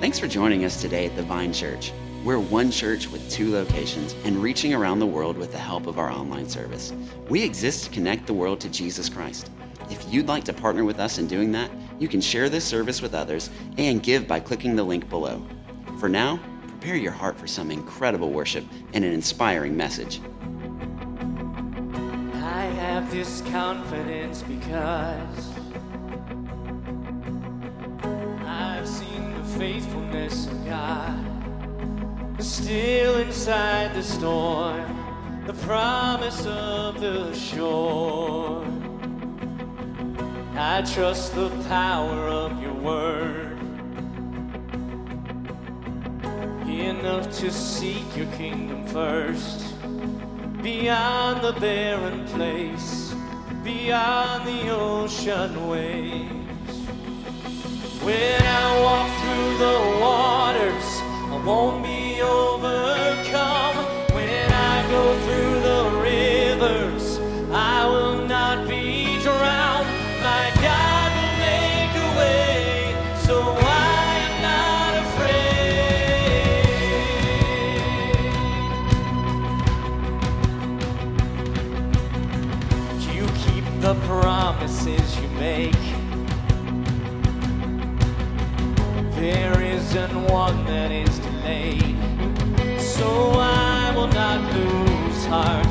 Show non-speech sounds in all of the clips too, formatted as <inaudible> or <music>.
Thanks for joining us today at the Vine Church. We're one church with two locations and reaching around the world with the help of our online service. We exist to connect the world to Jesus Christ. If you'd like to partner with us in doing that, you can share this service with others and give by clicking the link below. For now, prepare your heart for some incredible worship and an inspiring message. I have this confidence because faithfulness of God. Still inside the storm, the promise of the shore. I trust the power of your word. Enough to seek your kingdom first beyond the barren place, beyond the ocean waves. When I walk through the waters, I won't one that is delayed. So I will not lose heart.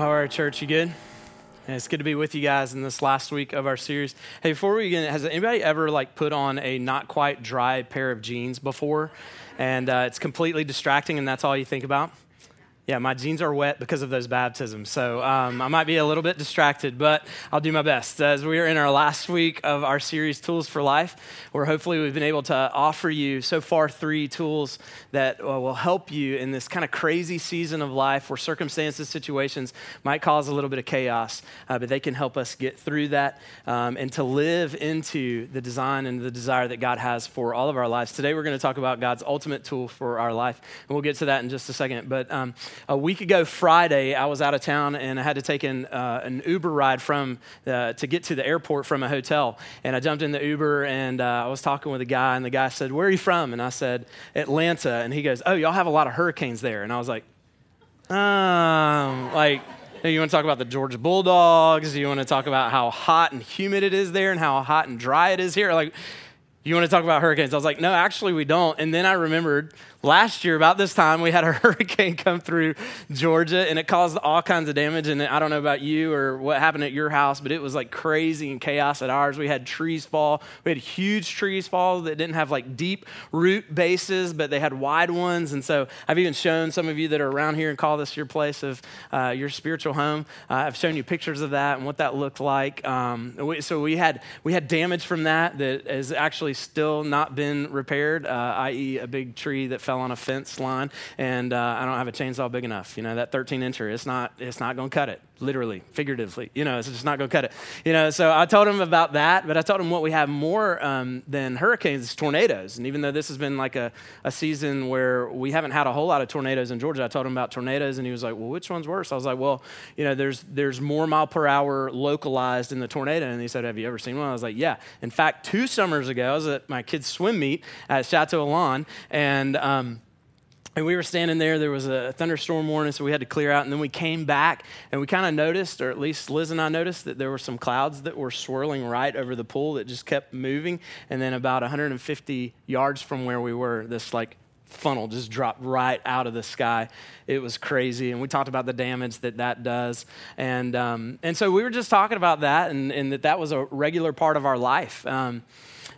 All right, church, you good? And it's good to be with you guys in this last week of our series. Hey, before we begin, has anybody ever like put on a not quite dry pair of jeans before, and uh, it's completely distracting, and that's all you think about? Yeah, my jeans are wet because of those baptisms. So um, I might be a little bit distracted, but I'll do my best. As we are in our last week of our series, Tools for Life, where hopefully we've been able to offer you so far three tools that uh, will help you in this kind of crazy season of life where circumstances, situations might cause a little bit of chaos, uh, but they can help us get through that um, and to live into the design and the desire that God has for all of our lives. Today we're going to talk about God's ultimate tool for our life, and we'll get to that in just a second. But um, a week ago Friday, I was out of town and I had to take an, uh, an Uber ride from to get to the airport from a hotel. And I jumped in the Uber and uh, I was talking with a guy, and the guy said, "Where are you from?" And I said, "Atlanta." And he goes, "Oh, y'all have a lot of hurricanes there." And I was like, um, like. You want to talk about the Georgia Bulldogs? Do you want to talk about how hot and humid it is there and how hot and dry it is here? Like, you want to talk about hurricanes? I was like, no, actually, we don't. And then I remembered last year about this time we had a <laughs> hurricane come through georgia and it caused all kinds of damage and i don't know about you or what happened at your house but it was like crazy and chaos at ours. We had trees fall. We had huge trees fall that didn't have like deep root bases but they had wide ones. And so i've even shown some of you that are around here and call this your place of uh, your spiritual home. Uh, i've shown you pictures of that and what that looked like. Um, so we had we had damage from that that is actually still not been repaired uh, i.e a big tree that fell on a fence line, and uh, I don't have a chainsaw big enough. You know, that 13 incher, it's not, it's not going to cut it, literally, figuratively. You know, it's just not going to cut it. You know, so I told him about that, but I told him what we have more um, than hurricanes is tornadoes. And even though this has been like a, a season where we haven't had a whole lot of tornadoes in Georgia, I told him about tornadoes, and he was like, well, which one's worse? I was like, well, you know, there's, there's more mile per hour localized in the tornado. And he said, have you ever seen one? I was like, yeah. In fact, two summers ago, was at my kids' swim meet at Chateau Elan, and um, and we were standing there. There was a thunderstorm warning, so we had to clear out. And then we came back, and we kind of noticed, or at least Liz and I noticed, that there were some clouds that were swirling right over the pool that just kept moving. And then about 150 yards from where we were, this like funnel just dropped right out of the sky. It was crazy. And we talked about the damage that that does. And, um, and so we were just talking about that and, and, that that was a regular part of our life. Um,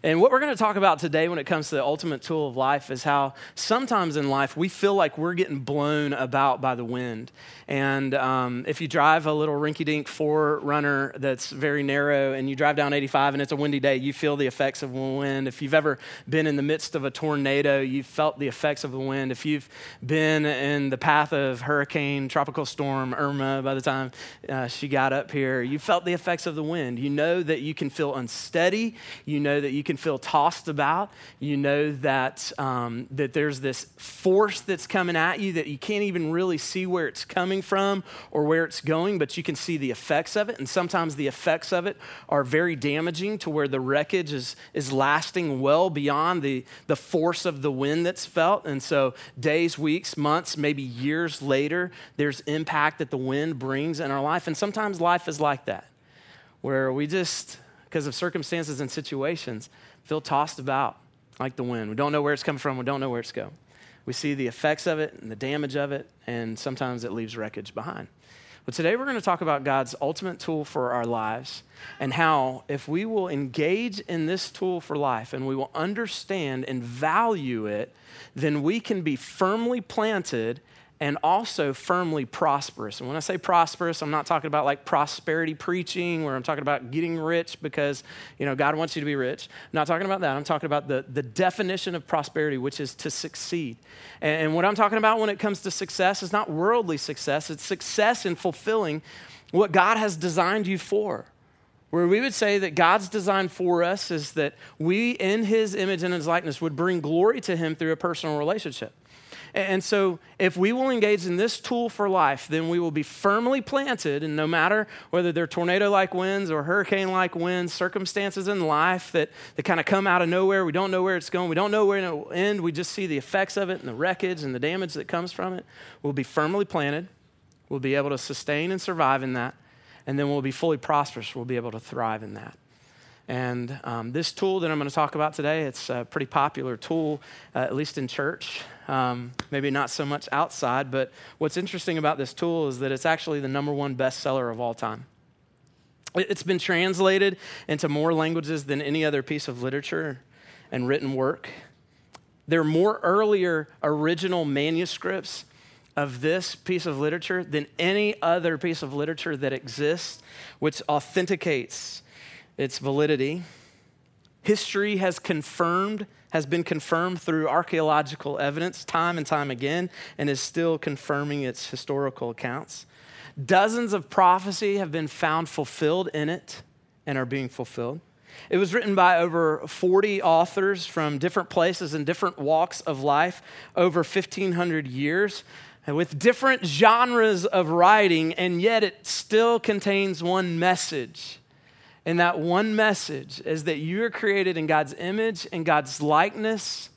and what we're going to talk about today when it comes to the ultimate tool of life is how sometimes in life we feel like we're getting blown about by the wind. And um, if you drive a little rinky dink 4Runner that's very narrow and you drive down 85 and it's a windy day, you feel the effects of the wind. If you've ever been in the midst of a tornado, you've felt the effects of the wind. If you've been in the path of hurricane, tropical storm, Irma, by the time uh, she got up here, you felt the effects of the wind. You know that you can feel unsteady. You know that you can can feel tossed about. You know that, um, that there's this force that's coming at you that you can't even really see where it's coming from or where it's going, but you can see the effects of it. And sometimes the effects of it are very damaging to where the wreckage is, is lasting well beyond the, the force of the wind that's felt. And so, days, weeks, months, maybe years later, there's impact that the wind brings in our life. And sometimes life is like that, where we just because of circumstances and situations, feel tossed about like the wind. We don't know where it's coming from, we don't know where it's going. We see the effects of it and the damage of it, and sometimes it leaves wreckage behind. But today we're going to talk about God's ultimate tool for our lives and how, if we will engage in this tool for life and we will understand and value it, then we can be firmly planted and also firmly prosperous. And when I say prosperous, I'm not talking about like prosperity preaching where I'm talking about getting rich because, you know, God wants you to be rich. I'm not talking about that. I'm talking about the, the definition of prosperity, which is to succeed. And, and what I'm talking about when it comes to success is not worldly success, it's success in fulfilling what God has designed you for where we would say that God's design for us is that we, in His image and His likeness, would bring glory to Him through a personal relationship. And so, if we will engage in this tool for life, then we will be firmly planted. And no matter whether they're tornado like winds or hurricane like winds, circumstances in life that, that kind of come out of nowhere, we don't know where it's going, we don't know where it will end, we just see the effects of it and the wreckage and the damage that comes from it. We'll be firmly planted. We'll be able to sustain and survive in that. And then we'll be fully prosperous. We'll be able to thrive in that. And um, this tool that I'm going to talk about today, it's a pretty popular tool, uh, at least in church. Um, maybe not so much outside, but what's interesting about this tool is that it's actually the number one bestseller of all time. It's been translated into more languages than any other piece of literature and written work. There are more earlier original manuscripts of this piece of literature than any other piece of literature that exists, which authenticates its validity. History has confirmed, has been confirmed through archaeological evidence time and time again, and is still confirming its historical accounts. Dozens of prophecy have been found fulfilled in it and are being fulfilled. It was written by over 40 authors from different places and different walks of life over 1,500 years with different genres of writing, and yet it still contains one message. And that one message is that you are created in God's image and God's likeness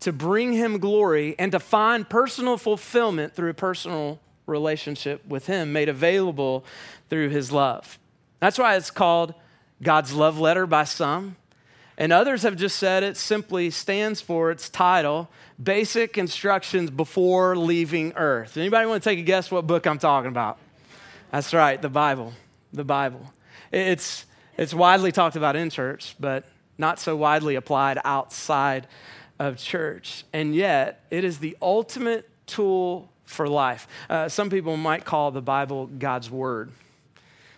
to bring Him glory and to find personal fulfillment through a personal relationship with Him made available through His love. That's why it's called God's love letter by some. And others have just said it simply stands for its title, Basic Instructions Before Leaving Earth. Anybody want to take a guess what book I'm talking about? That's right, the Bible. The Bible. It's, it's widely talked about in church, but not so widely applied outside of church. And yet, it is the ultimate tool for life. Uh, some people might call the Bible God's Word.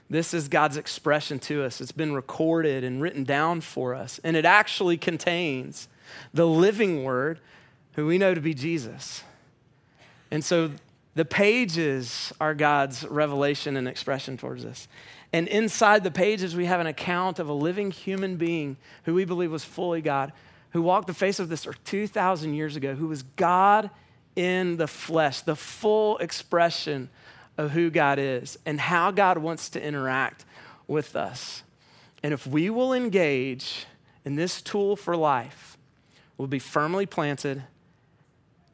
This is God's expression to us. It's been recorded and written down for us. And it actually contains the living word, who we know to be Jesus. And so the pages are God's revelation and expression towards us. And inside the pages, we have an account of a living human being who we believe was fully God, who walked the face of this earth 2,000 years ago, who was God in the flesh, the full expression of who God is and how God wants to interact with us. And if we will engage in this tool for life, we'll be firmly planted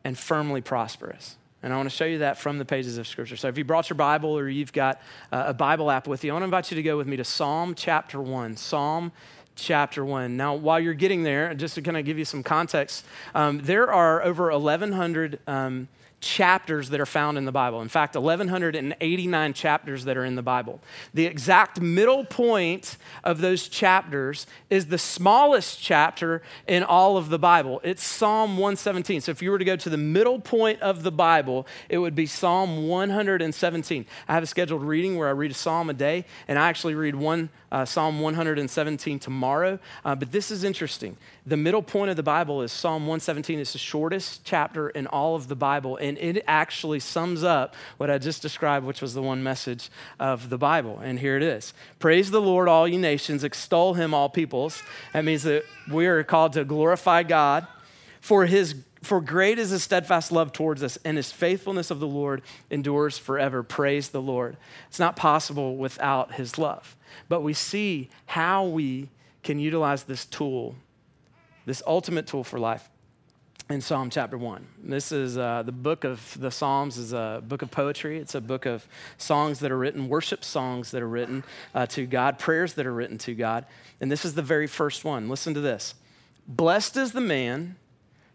and firmly prosperous. And I want to show you that from the pages of Scripture. So if you brought your Bible or you've got a Bible app with you, I want to invite you to go with me to Psalm chapter 1. Psalm chapter 1. Now, while you're getting there, just to kind of give you some context, um, there are over 1,100 um, chapters that are found in the Bible. In fact, 1,189 chapters that are in the Bible. The exact middle point of those chapters is the smallest chapter in all of the Bible. It's Psalm 117. So if you were to go to the middle point of the Bible, it would be Psalm 117. I have a scheduled reading where I read a psalm a day, and I actually read one uh, Psalm 117 tomorrow. Uh, but this is interesting. The middle point of the Bible is Psalm 117. It's the shortest chapter in all of the Bible, and it actually sums up what I just described, which was the one message of the Bible. And here it is Praise the Lord, all you nations, extol him, all peoples. That means that we are called to glorify God for his for great is his steadfast love towards us, and his faithfulness of the Lord endures forever. Praise the Lord. It's not possible without his love. But we see how we can utilize this tool, this ultimate tool for life, in Psalm chapter 1. This is uh, the book of the Psalms is a book of poetry. It's a book of songs that are written, worship songs that are written uh, to God, prayers that are written to God. And this is the very first one. Listen to this. Blessed is the man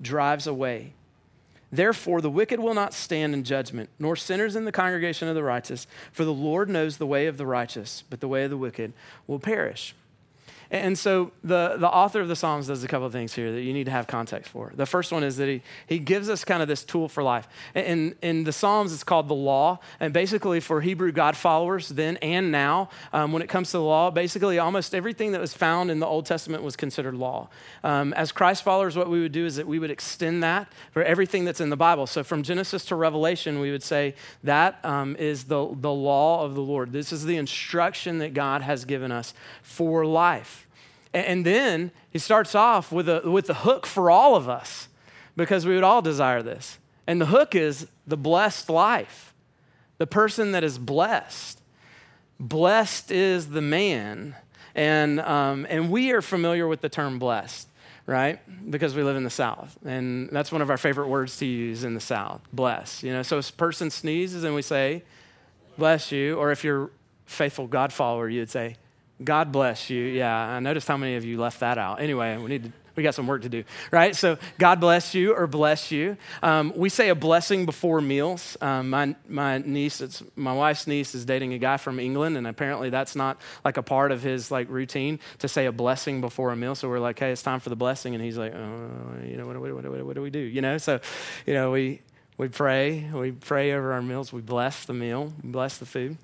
drives away. Therefore, the wicked will not stand in judgment, nor sinners in the congregation of the righteous, for the Lord knows the way of the righteous, but the way of the wicked will perish. And so the, the author of the Psalms does a couple of things here that you need to have context for. The first one is that he, he gives us kind of this tool for life. In, in the Psalms, it's called the law. And basically, for Hebrew God followers then and now, um, when it comes to the law, basically almost everything that was found in the Old Testament was considered law. Um, as Christ followers, what we would do is that we would extend that for everything that's in the Bible. So from Genesis to Revelation, we would say that um, is the, the law of the Lord. This is the instruction that God has given us for life. And then he starts off with a, with the hook for all of us because we would all desire this. And the hook is the blessed life, the person that is blessed. blessed is the man. And, um, and we are familiar with the term blessed, right? Because we live in the South. And that's one of our favorite words to use in the South bless. You know, so if a person sneezes and we say, bless you, or if you're faithful God follower, you'd say, God bless you. Yeah, I noticed how many of you left that out. Anyway, we need to we got some work to do, right? So, God bless you or bless you. Um, we say a blessing before meals. Um, my, my niece, it's, my wife's niece is dating a guy from England, and apparently that's not like a part of his like routine to say a blessing before a meal. So we're like, hey, it's time for the blessing, and he's like, oh, you know, what, what, what, what do we do? You know, so, you know, we we pray, we pray over our meals, we bless the meal, bless the food.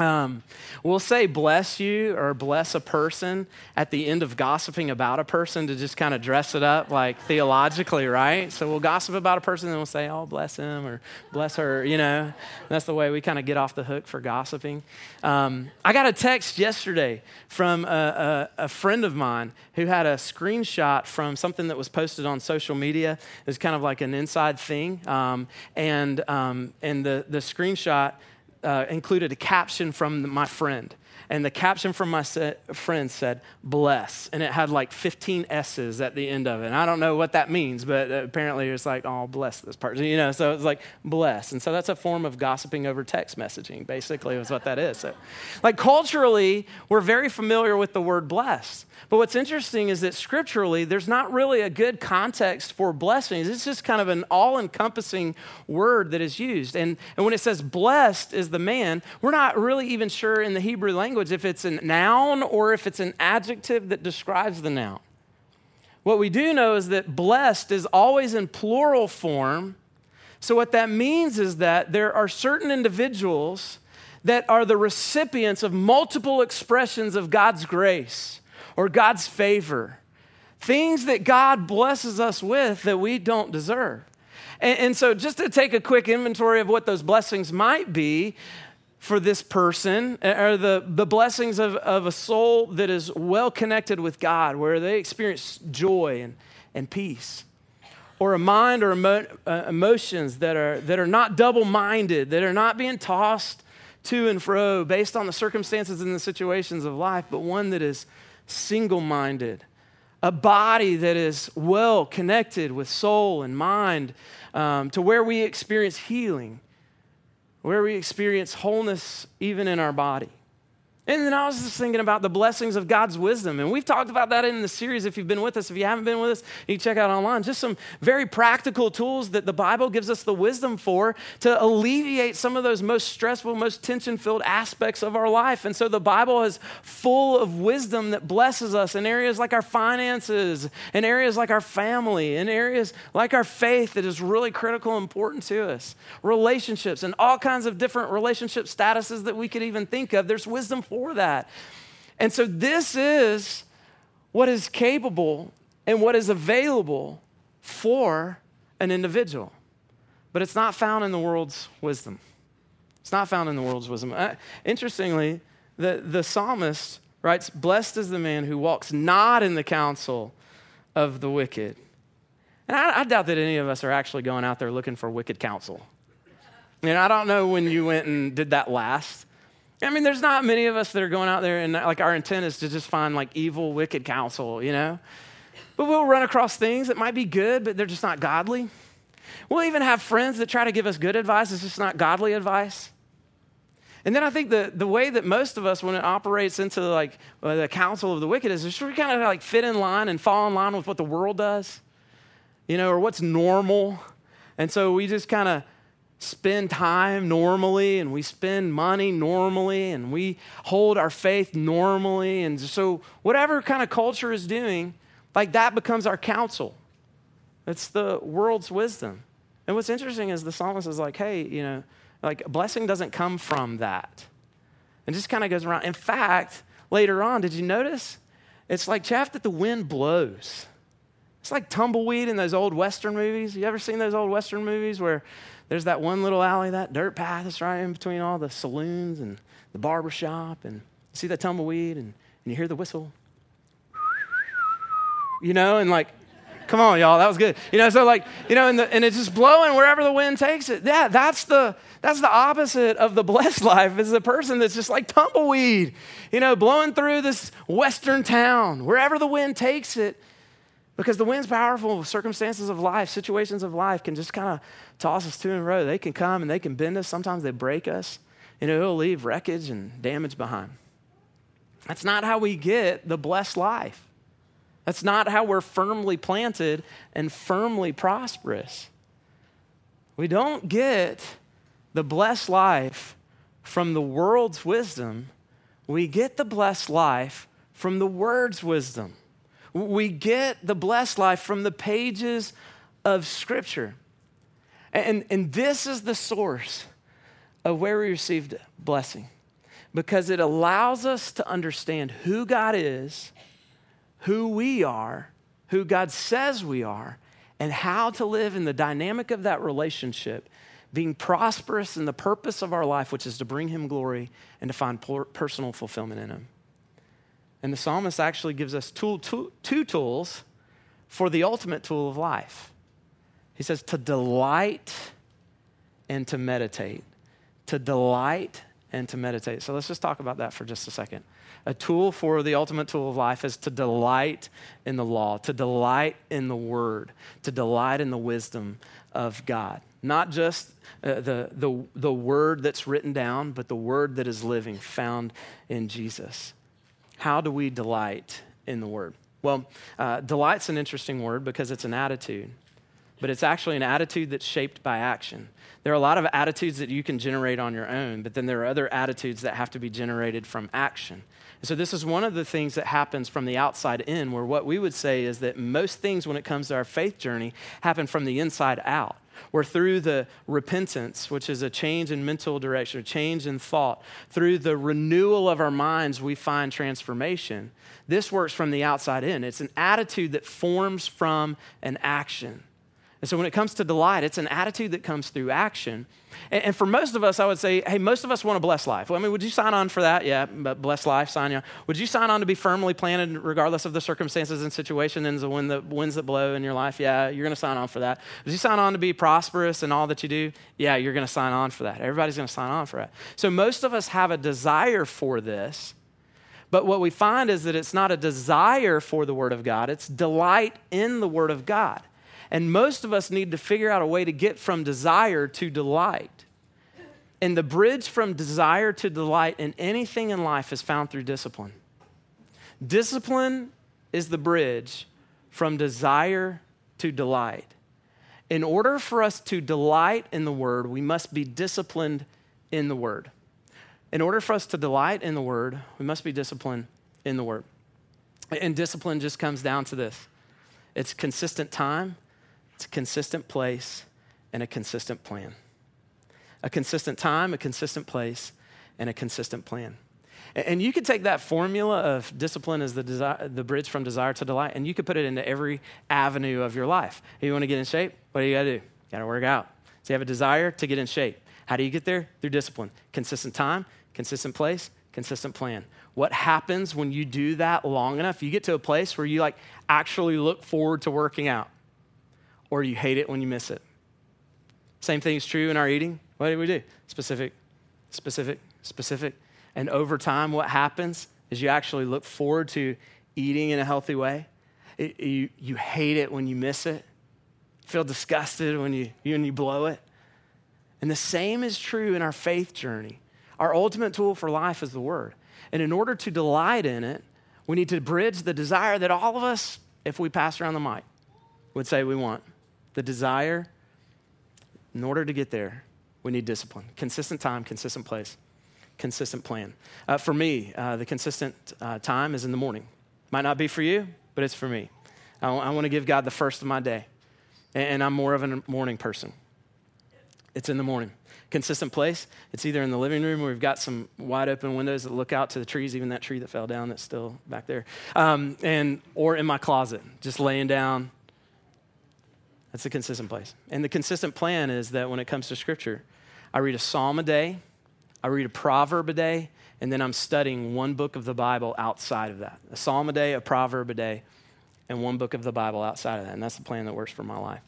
Um, we'll say bless you or bless a person at the end of gossiping about a person to just kind of dress it up like theologically, right? So we'll gossip about a person and we'll say, oh, bless him or bless her, you know. That's the way we kind of get off the hook for gossiping. Um, I got a text yesterday from a, a, a, friend of mine who had a screenshot from something that was posted on social media. It was kind of like an inside thing. Um, and, um, and the, the screenshot uh, included a caption from my friend. And the caption from my friend said, bless. And it had like 15 S's at the end of it. And I don't know what that means, but apparently it's like, oh, bless this person, you know? So it's like, bless. And so that's a form of gossiping over text messaging, basically, is what that is. So, like, culturally, we're very familiar with the word bless. But what's interesting is that scripturally, there's not really a good context for blessings. It's just kind of an all encompassing word that is used. And, and when it says blessed is the man, we're not really even sure in the Hebrew language if it's a noun or if it's an adjective that describes the noun. What we do know is that blessed is always in plural form. So, what that means is that there are certain individuals that are the recipients of multiple expressions of God's grace or God's favor, things that God blesses us with that we don't deserve. And, and, so, just to take a quick inventory of what those blessings might be for this person, are the, the blessings of, of a soul that is well connected with God, where they experience joy and, and peace. Or a mind or emo, uh, emotions that are, that are not double minded, that are not being tossed to and fro based on the circumstances and the situations of life, but one that is single minded, a body that is well connected with soul and mind, um, to where we experience healing, where we experience wholeness even in our body. And then I was just thinking about the blessings of God's wisdom. And we've talked about that in the series. If you've been with us, if you haven't been with us, you check out online. Just some very practical tools that the Bible gives us the wisdom for to alleviate some of those most stressful, most tension filled aspects of our life. And so the Bible is full of wisdom that blesses us in areas like our finances, in areas like our family, in areas like our faith that is really critical and important to us, relationships, and all kinds of different relationship statuses that we could even think of. There's wisdom for that. And so, this is what is capable and what is available for an individual. But it's not found in the world's wisdom. It's not found in the world's wisdom. Uh, interestingly, the, the psalmist writes, Blessed is the man who walks not in the counsel of the wicked. And I, I doubt that any of us are actually going out there looking for wicked counsel. And I don't know when you went and did that last. I mean, there's not many of us that are going out there and like our intent is to just find like evil, wicked counsel, you know? But we'll run across things that might be good, but they're just not godly. We'll even have friends that try to give us good advice, it's just not godly advice. And then I think the, the way that most of us, when it operates into like uh, the counsel of the wicked, is just we kind of like fit in line and fall in line with what the world does, you know, or what's normal. And so we just kind of spend time normally and we spend money normally and we hold our faith normally. And so, whatever kind of culture is doing, like that becomes our counsel. It's the world's wisdom. And what's interesting is the psalmist is like, hey, you know, like blessing doesn't come from that. And just kind of goes around. In fact, later on, did you notice? It's like chaff that the wind blows. It's like tumbleweed in those old Western movies. You ever seen those old Western movies where there's that one little alley, that dirt path that's right in between all the saloons and the barber shop, and see that tumbleweed, and, and you hear the whistle. You know, and like, Come on, y'all. That was good. You know, so like, you know, and, the, and it's just blowing wherever the wind takes it. Yeah, that's the that's the opposite of the blessed <laughs> life is the person that's just like tumbleweed, you know, blowing through this western town, wherever the wind takes it. Because the wind's powerful, circumstances of life, situations of life can just kind of toss us to and fro. They can come and they can bend us. Sometimes they break us. You know, it'll leave wreckage and damage behind. That's not how we get the blessed life. That's not how we're firmly planted and firmly prosperous. We don't get the blessed life from the world's wisdom, we get the blessed life from the word's wisdom. We get the blessed life from the pages of Scripture. And, and this is the source of where we received blessing because it allows us to understand who God is, who we are, who God says we are, and how to live in the dynamic of that relationship being prosperous in the purpose of our life, which is to bring Him glory and to find personal fulfillment in Him. And the psalmist actually gives us tool, two, two tools for the ultimate tool of life. He says to delight and to meditate. To delight and to meditate. So let's just talk about that for just a second. A tool for the ultimate tool of life is to delight in the law, to delight in the word, to delight in the wisdom of God. Not just uh, the, the, the word that's written down, but the word that is living, found in Jesus. How do we delight in the word? Well, uh, delight's an interesting word because it's an attitude, but it's actually an attitude that's shaped by action. There are a lot of attitudes that you can generate on your own, but then there are other attitudes that have to be generated from action. And so, this is one of the things that happens from the outside in, where what we would say is that most things, when it comes to our faith journey, happen from the inside out where through the repentance, which is a change in mental direction, a change in thought, through the renewal of our minds, we find transformation. This works from the outside in. It's an attitude that forms from an action. And so when it comes to delight, it's an attitude that comes through action. And, and, for most of us, I would say, hey, most of us want a blessed life. Well, I mean, would you sign on for that? Yeah, but blessed life, sign you. Would you sign on to be firmly planted regardless of the circumstances and situation and the wind, the winds that blow in your life? Yeah, you're going to sign on for that. Would you sign on to be prosperous in all that you do? Yeah, you're going to sign on for that. Everybody's going to sign on for that. So most of us have a desire for this. But what we find is that it's not a desire for the Word of God, it's delight in the Word of God. And most of us need to figure out a way to get from desire to delight. And the bridge from desire to delight in anything in life is found through discipline. Discipline is the bridge from desire to delight. In order for us to delight in the word, we must be disciplined in the word. In order for us to delight in the word, we must be disciplined in the word. And discipline just comes down to this it's consistent time it's a consistent place and a consistent plan. A consistent time, a consistent place, and a consistent plan. And you could take that formula of discipline as the, desire, the bridge from desire to delight, and you could put it into every avenue of your life. If you want to get in shape, what do you got to do? You got to work out. So you have a desire to get in shape. How do you get there? Through discipline. Consistent time, consistent place, consistent plan. What happens when you do that long enough? You get to a place where you like actually look forward to working out or you hate it when you miss it. Same thing is true in our eating. What do we do? Specific, specific, specific. And over time, what happens is you actually look forward to eating in a healthy way. It, you, you hate it when you miss it. You feel disgusted when you, when you blow it. And the same is true in our faith journey. Our ultimate tool for life is the Word. And in order to delight in it, we need to bridge the desire that all of us, if we pass around the mic, would say we want the desire, in order to get there, we need discipline. Consistent time, consistent place, consistent plan. Uh, for me, uh, the consistent uh, time is in the morning. Might not be for you, but it's for me. I, w- I want to give God the first of my day, and, and I'm more of a morning person. It's in the morning. Consistent place, it's either in the living room where we've got some wide open windows that look out to the trees, even that tree that fell down that's still back there, um, and, or in my closet, just laying down, that's a consistent place. And the consistent plan is that when it comes to scripture, I read a psalm a day, I read a proverb a day, and then I'm studying one book of the Bible outside of that. A psalm a day, a proverb a day, and one book of the Bible outside of that. And that's the plan that works for my life.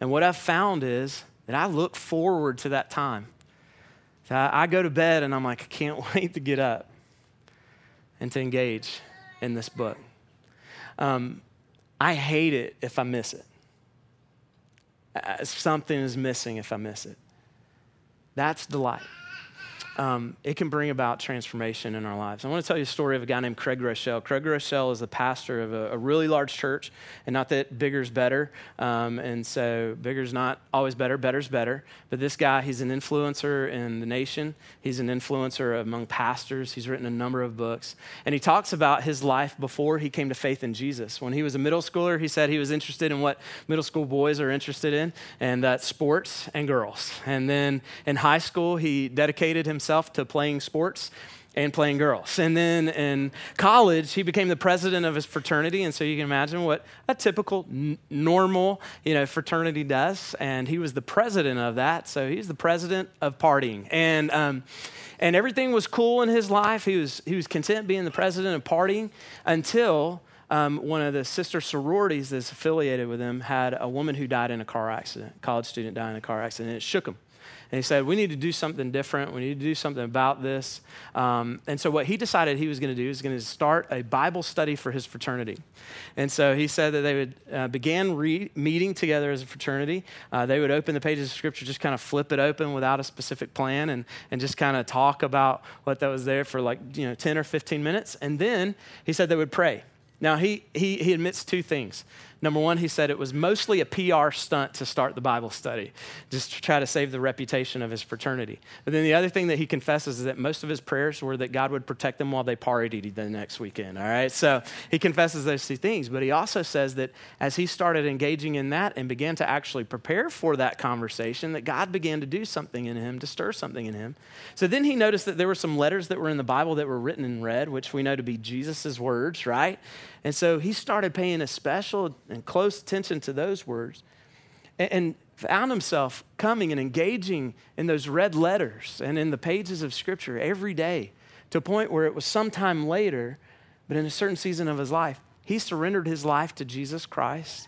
And what I've found is that I look forward to that time. So I go to bed and I'm like, I can't <laughs> wait to get up and to engage in this book. Um, I hate it if I miss it. Uh, something is missing if I miss it. That's delight um, it can bring about transformation in our lives. I want to tell you a story of a guy named Craig Groeschel. Craig Groeschel is the pastor of a, a really large church, and not that bigger's better, um, and so bigger's not always better, better's better. But this guy, he's an influencer in the nation. He's an influencer among pastors. He's written a number of books, and he talks about his life before he came to faith in Jesus. When he was a middle schooler, he said he was interested in what middle school boys are interested in, and that's sports and girls. And then in high school, he dedicated himself himself to playing sports and playing girls. And then in college, he became the president of his fraternity. And so you can imagine what a typical, n- normal, you know, fraternity does. And he was the president of that. So he's the president of partying. And, um, and everything was cool in his life. He was, he was content being the president of partying until um, one of the sister sororities that's affiliated with him had a woman who died in a car accident, college student died in a car accident. And it shook him. And he said, We need to do something different. We need to do something about this. Um, and so, what he decided he was going to do is going to start a Bible study for his fraternity. And so, he said that they would uh, begin re- meeting together as a fraternity. Uh, they would open the pages of Scripture, just kind of flip it open without a specific plan, and, and just kind of talk about what that was there for like, you know, 10 or 15 minutes. And then he said they would pray. Now, he, he, he admits two things. Number one, he said it was mostly a PR stunt to start the Bible study, just to try to save the reputation of his fraternity. But then the other thing that he confesses is that most of his prayers were that God would protect them while they partied the next weekend. All right, so he confesses those two things. But he also says that as he started engaging in that and began to actually prepare for that conversation, that God began to do something in him, to stir something in him. So then he noticed that there were some letters that were in the Bible that were written in red, which we know to be Jesus' words, right? And so he started paying a special and close attention to those words and, found himself coming and engaging in those red letters and in the pages of Scripture every day to a point where it was sometime later, but in a certain season of his life, he surrendered his life to Jesus Christ.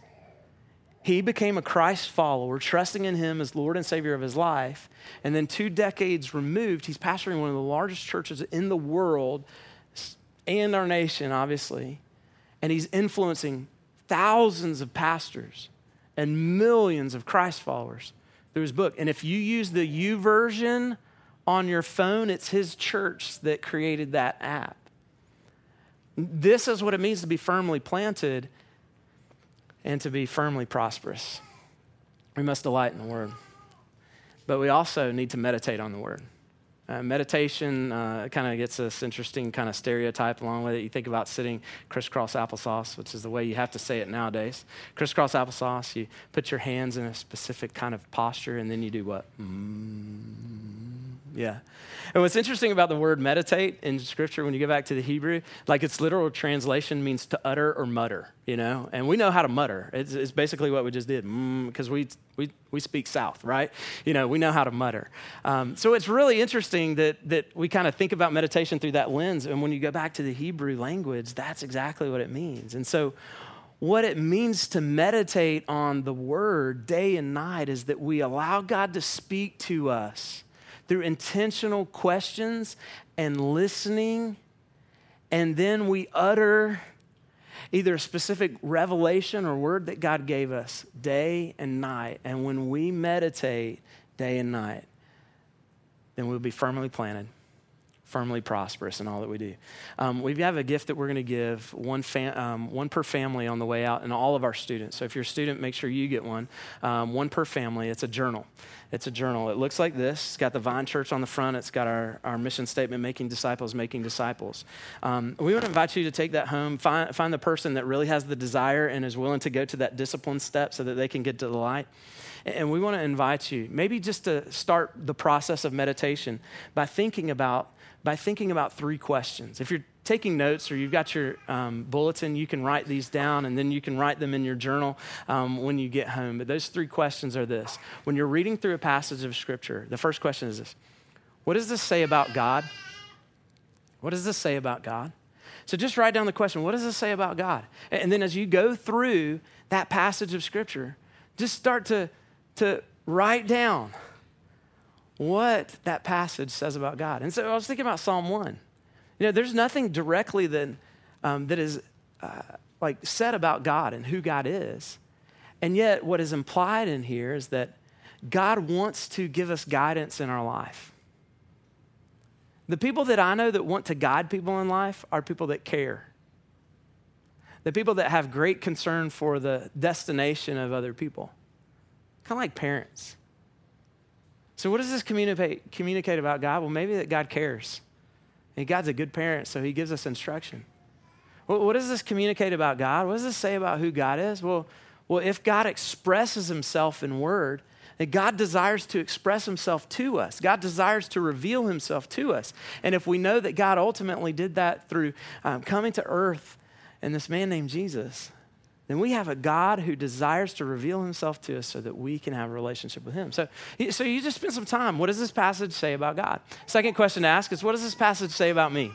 He became a Christ follower, trusting in him as Lord and Savior of his life. And then, two decades removed, he's pastoring one of the largest churches in the world and our nation, obviously and he's influencing thousands of pastors and millions of Christ followers through his book. And if you use the YouVersion on your phone, it's his church that created that app. This is what it means to be firmly planted and to be firmly prosperous. We must delight in the word. But we also need to meditate on the word. Uh, meditation uh, kind of gets this interesting kind of stereotype along with it. You think about sitting crisscross applesauce, which is the way you have to say it nowadays. Crisscross applesauce, you put your hands in a specific kind of posture, and then you do what? Mm, yeah. And what's interesting about the word meditate in scripture, when you go back to the Hebrew, like its literal translation means to utter or mutter, you know? And we know how to mutter. It's, it's basically what we just did, because mm, we, we, we speak South, right? You know, we know how to mutter. Um, so it's really interesting that, that we kind of think about meditation through that lens. And when you go back to the Hebrew language, that's exactly what it means. And so, what it means to meditate on the word day and night is that we allow God to speak to us through intentional questions and listening. And then we utter either a specific revelation or word that God gave us day and night. And when we meditate day and night, then we'll be firmly planted firmly prosperous in all that we do. Um, we have a gift that we're going to give one, fam- um, one per family on the way out, and all of our students. So if you're a student, make sure you get one. Um, one per family. It's a journal. It's a journal. It looks like this. It's got the Vine Church on the front. It's got our, our mission statement, making disciples, making disciples. Um, we want to invite you to take that home, find, find the person that really has the desire and is willing to go to that discipline step so that they can get to the light. And we want to invite you, maybe just to start the process of meditation by thinking about by thinking about three questions. If you're taking notes or you've got your um, bulletin, you can write these down and then you can write them in your journal um, when you get home. But those three questions are this When you're reading through a passage of Scripture, the first question is this What does this say about God? What does this say about God? So just write down the question what does this say about God? And then as you go through that passage of Scripture, just start to, to write down what that passage says about God. And so I was thinking about Psalm 1. You know, there's nothing directly that, um, that is uh, like said about God and who God is. And yet, what is implied in here is that God wants to give us guidance in our life. The people that I know that want to guide people in life are people that care. The people that have great concern for the destination of other people. Kind of like parents. So, what does this communicate, communicate about God? Well, maybe that God cares. And God's a good parent, so he gives us instruction. What does this communicate about God? What does this say about who God is? Well, well, if God expresses himself in word, that God desires to express himself to us. God desires to reveal himself to us. And if we know that God ultimately did that through um, coming to earth and this man named Jesus, then we have a God who desires to reveal himself to us so that we can have a relationship with him. So, so you just spend some time. What does this passage say about God? Second question to ask is what does this passage say about me?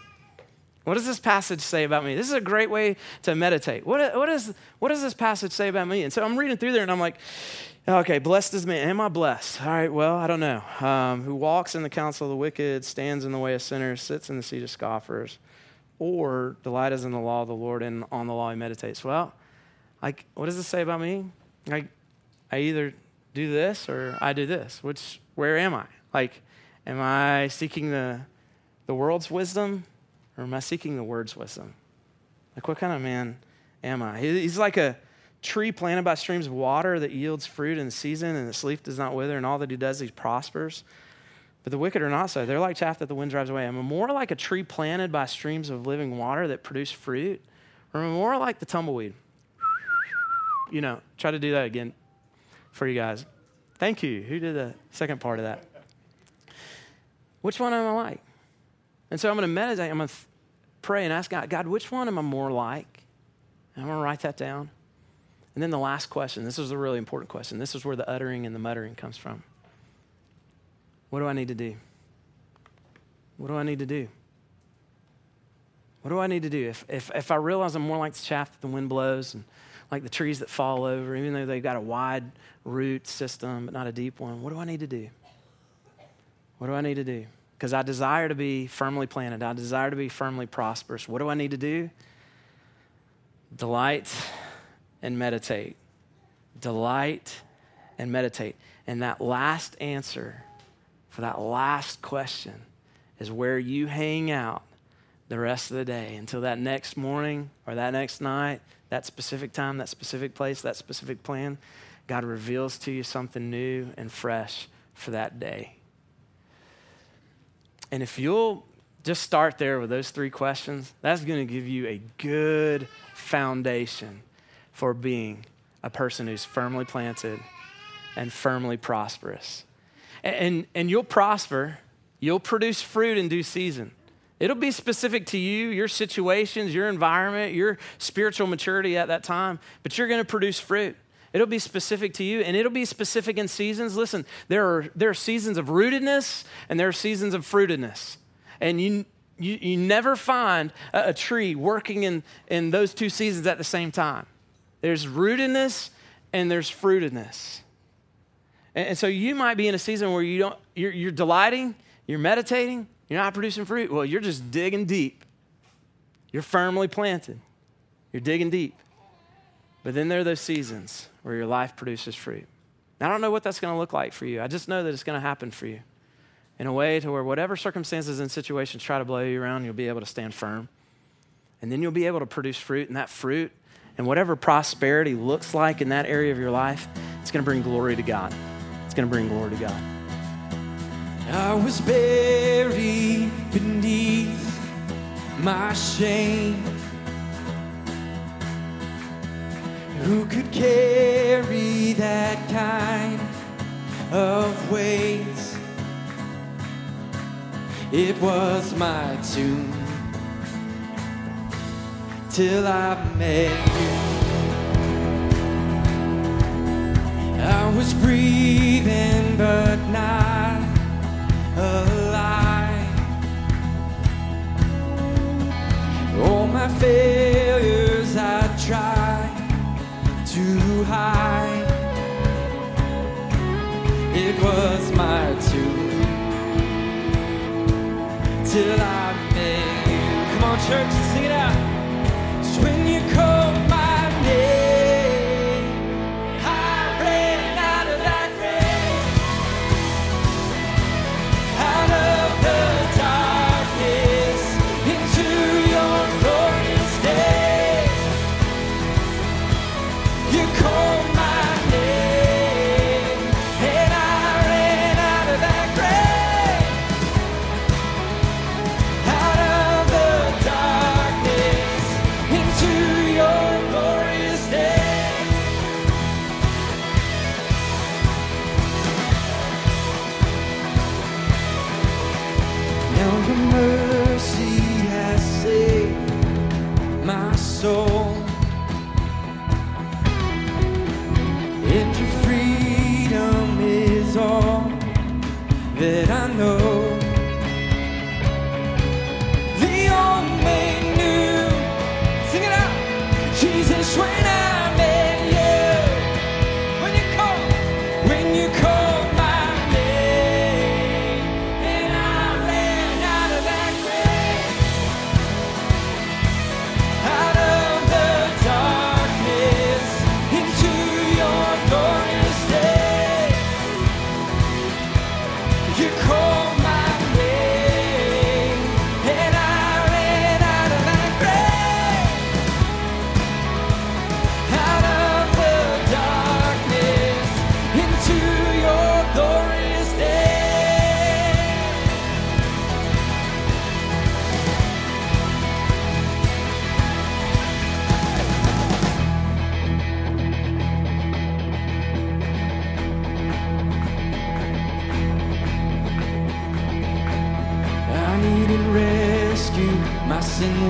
What does this passage say about me? This is a great way to meditate. What, what, is, what does this passage say about me? And so I'm reading through there and I'm like, Okay, blessed is me. Am I blessed? All right, well, I don't know. Um, who walks in the counsel of the wicked, stands in the way of sinners, sits in the seat of scoffers, or delight is in the law of the Lord, and on the law he meditates. Well, like, what does this say about me? Like, I either do this or I do this. Which, where am I? Like, am I seeking the, the world's wisdom or am I seeking the word's wisdom? Like, what kind of man am I? He's like a tree planted by streams of water that yields fruit in the season and its leaf does not wither, and all that he does, he prospers. But the wicked are not so. They're like chaff that the wind drives away. Am I more like a tree planted by streams of living water that produce fruit? Or am I more like the tumbleweed? You know, try to do that again for you guys. Thank you. Who did the second part of that? Which one am I like? And so I'm going to meditate. I'm going to pray and ask God, God, which one am I more like? And I'm going to write that down. And then the last question this is a really important question. This is where the uttering and the muttering comes from. What do I need to do? What do I need to do? What do I need to do? If, if, if I realize I'm more like the chaff that the wind blows and like the trees that fall over, even though they've got a wide root system but not a deep one, what do I need to do? What do I need to do? Because I desire to be firmly planted, I desire to be firmly prosperous. What do I need to do? Delight and meditate. Delight and meditate. And that last answer for that last question is where you hang out the rest of the day until that next morning or that next night, that specific time, that specific place, that specific plan. God reveals to you something new and fresh for that day. And if you'll just start there with those three questions, that's going to give you a good foundation for being a person who's firmly planted and firmly prosperous. And, and you'll prosper, you'll produce fruit in due season. It'll be specific to you, your situations, your environment, your spiritual maturity at that time, but you're going to produce fruit. It'll be specific to you and it'll be specific in seasons. Listen, there are, there are seasons of rootedness and there are seasons of fruitedness. And you, you, you never find a, a tree working in, in those two seasons at the same time. There's rootedness and there's fruitedness. And, and so you might be in a season where you don't, you're, you're delighting, you're meditating, you're not producing fruit. Well, you're just digging deep. You're firmly planted. You're digging deep. But then there are those seasons where your life produces fruit. I don't know what that's going to look like for you. I just know that it's going to happen for you in a way to where whatever circumstances and situations try to blow you around, you'll be able to stand firm. And then you'll be able to produce fruit, and that fruit and whatever prosperity looks like in that area of your life, it's going to bring glory to God. It's going to bring glory to God. I was buried beneath my shame. Who could carry that kind of weight? It was my tomb till I met you. I was breathing but not till I met you. Come on, church.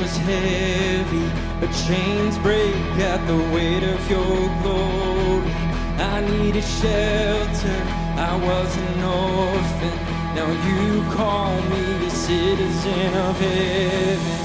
is heavy, but chains break at the weight of your glory. I needed shelter, I was an orphan. Now you call me a citizen of heaven.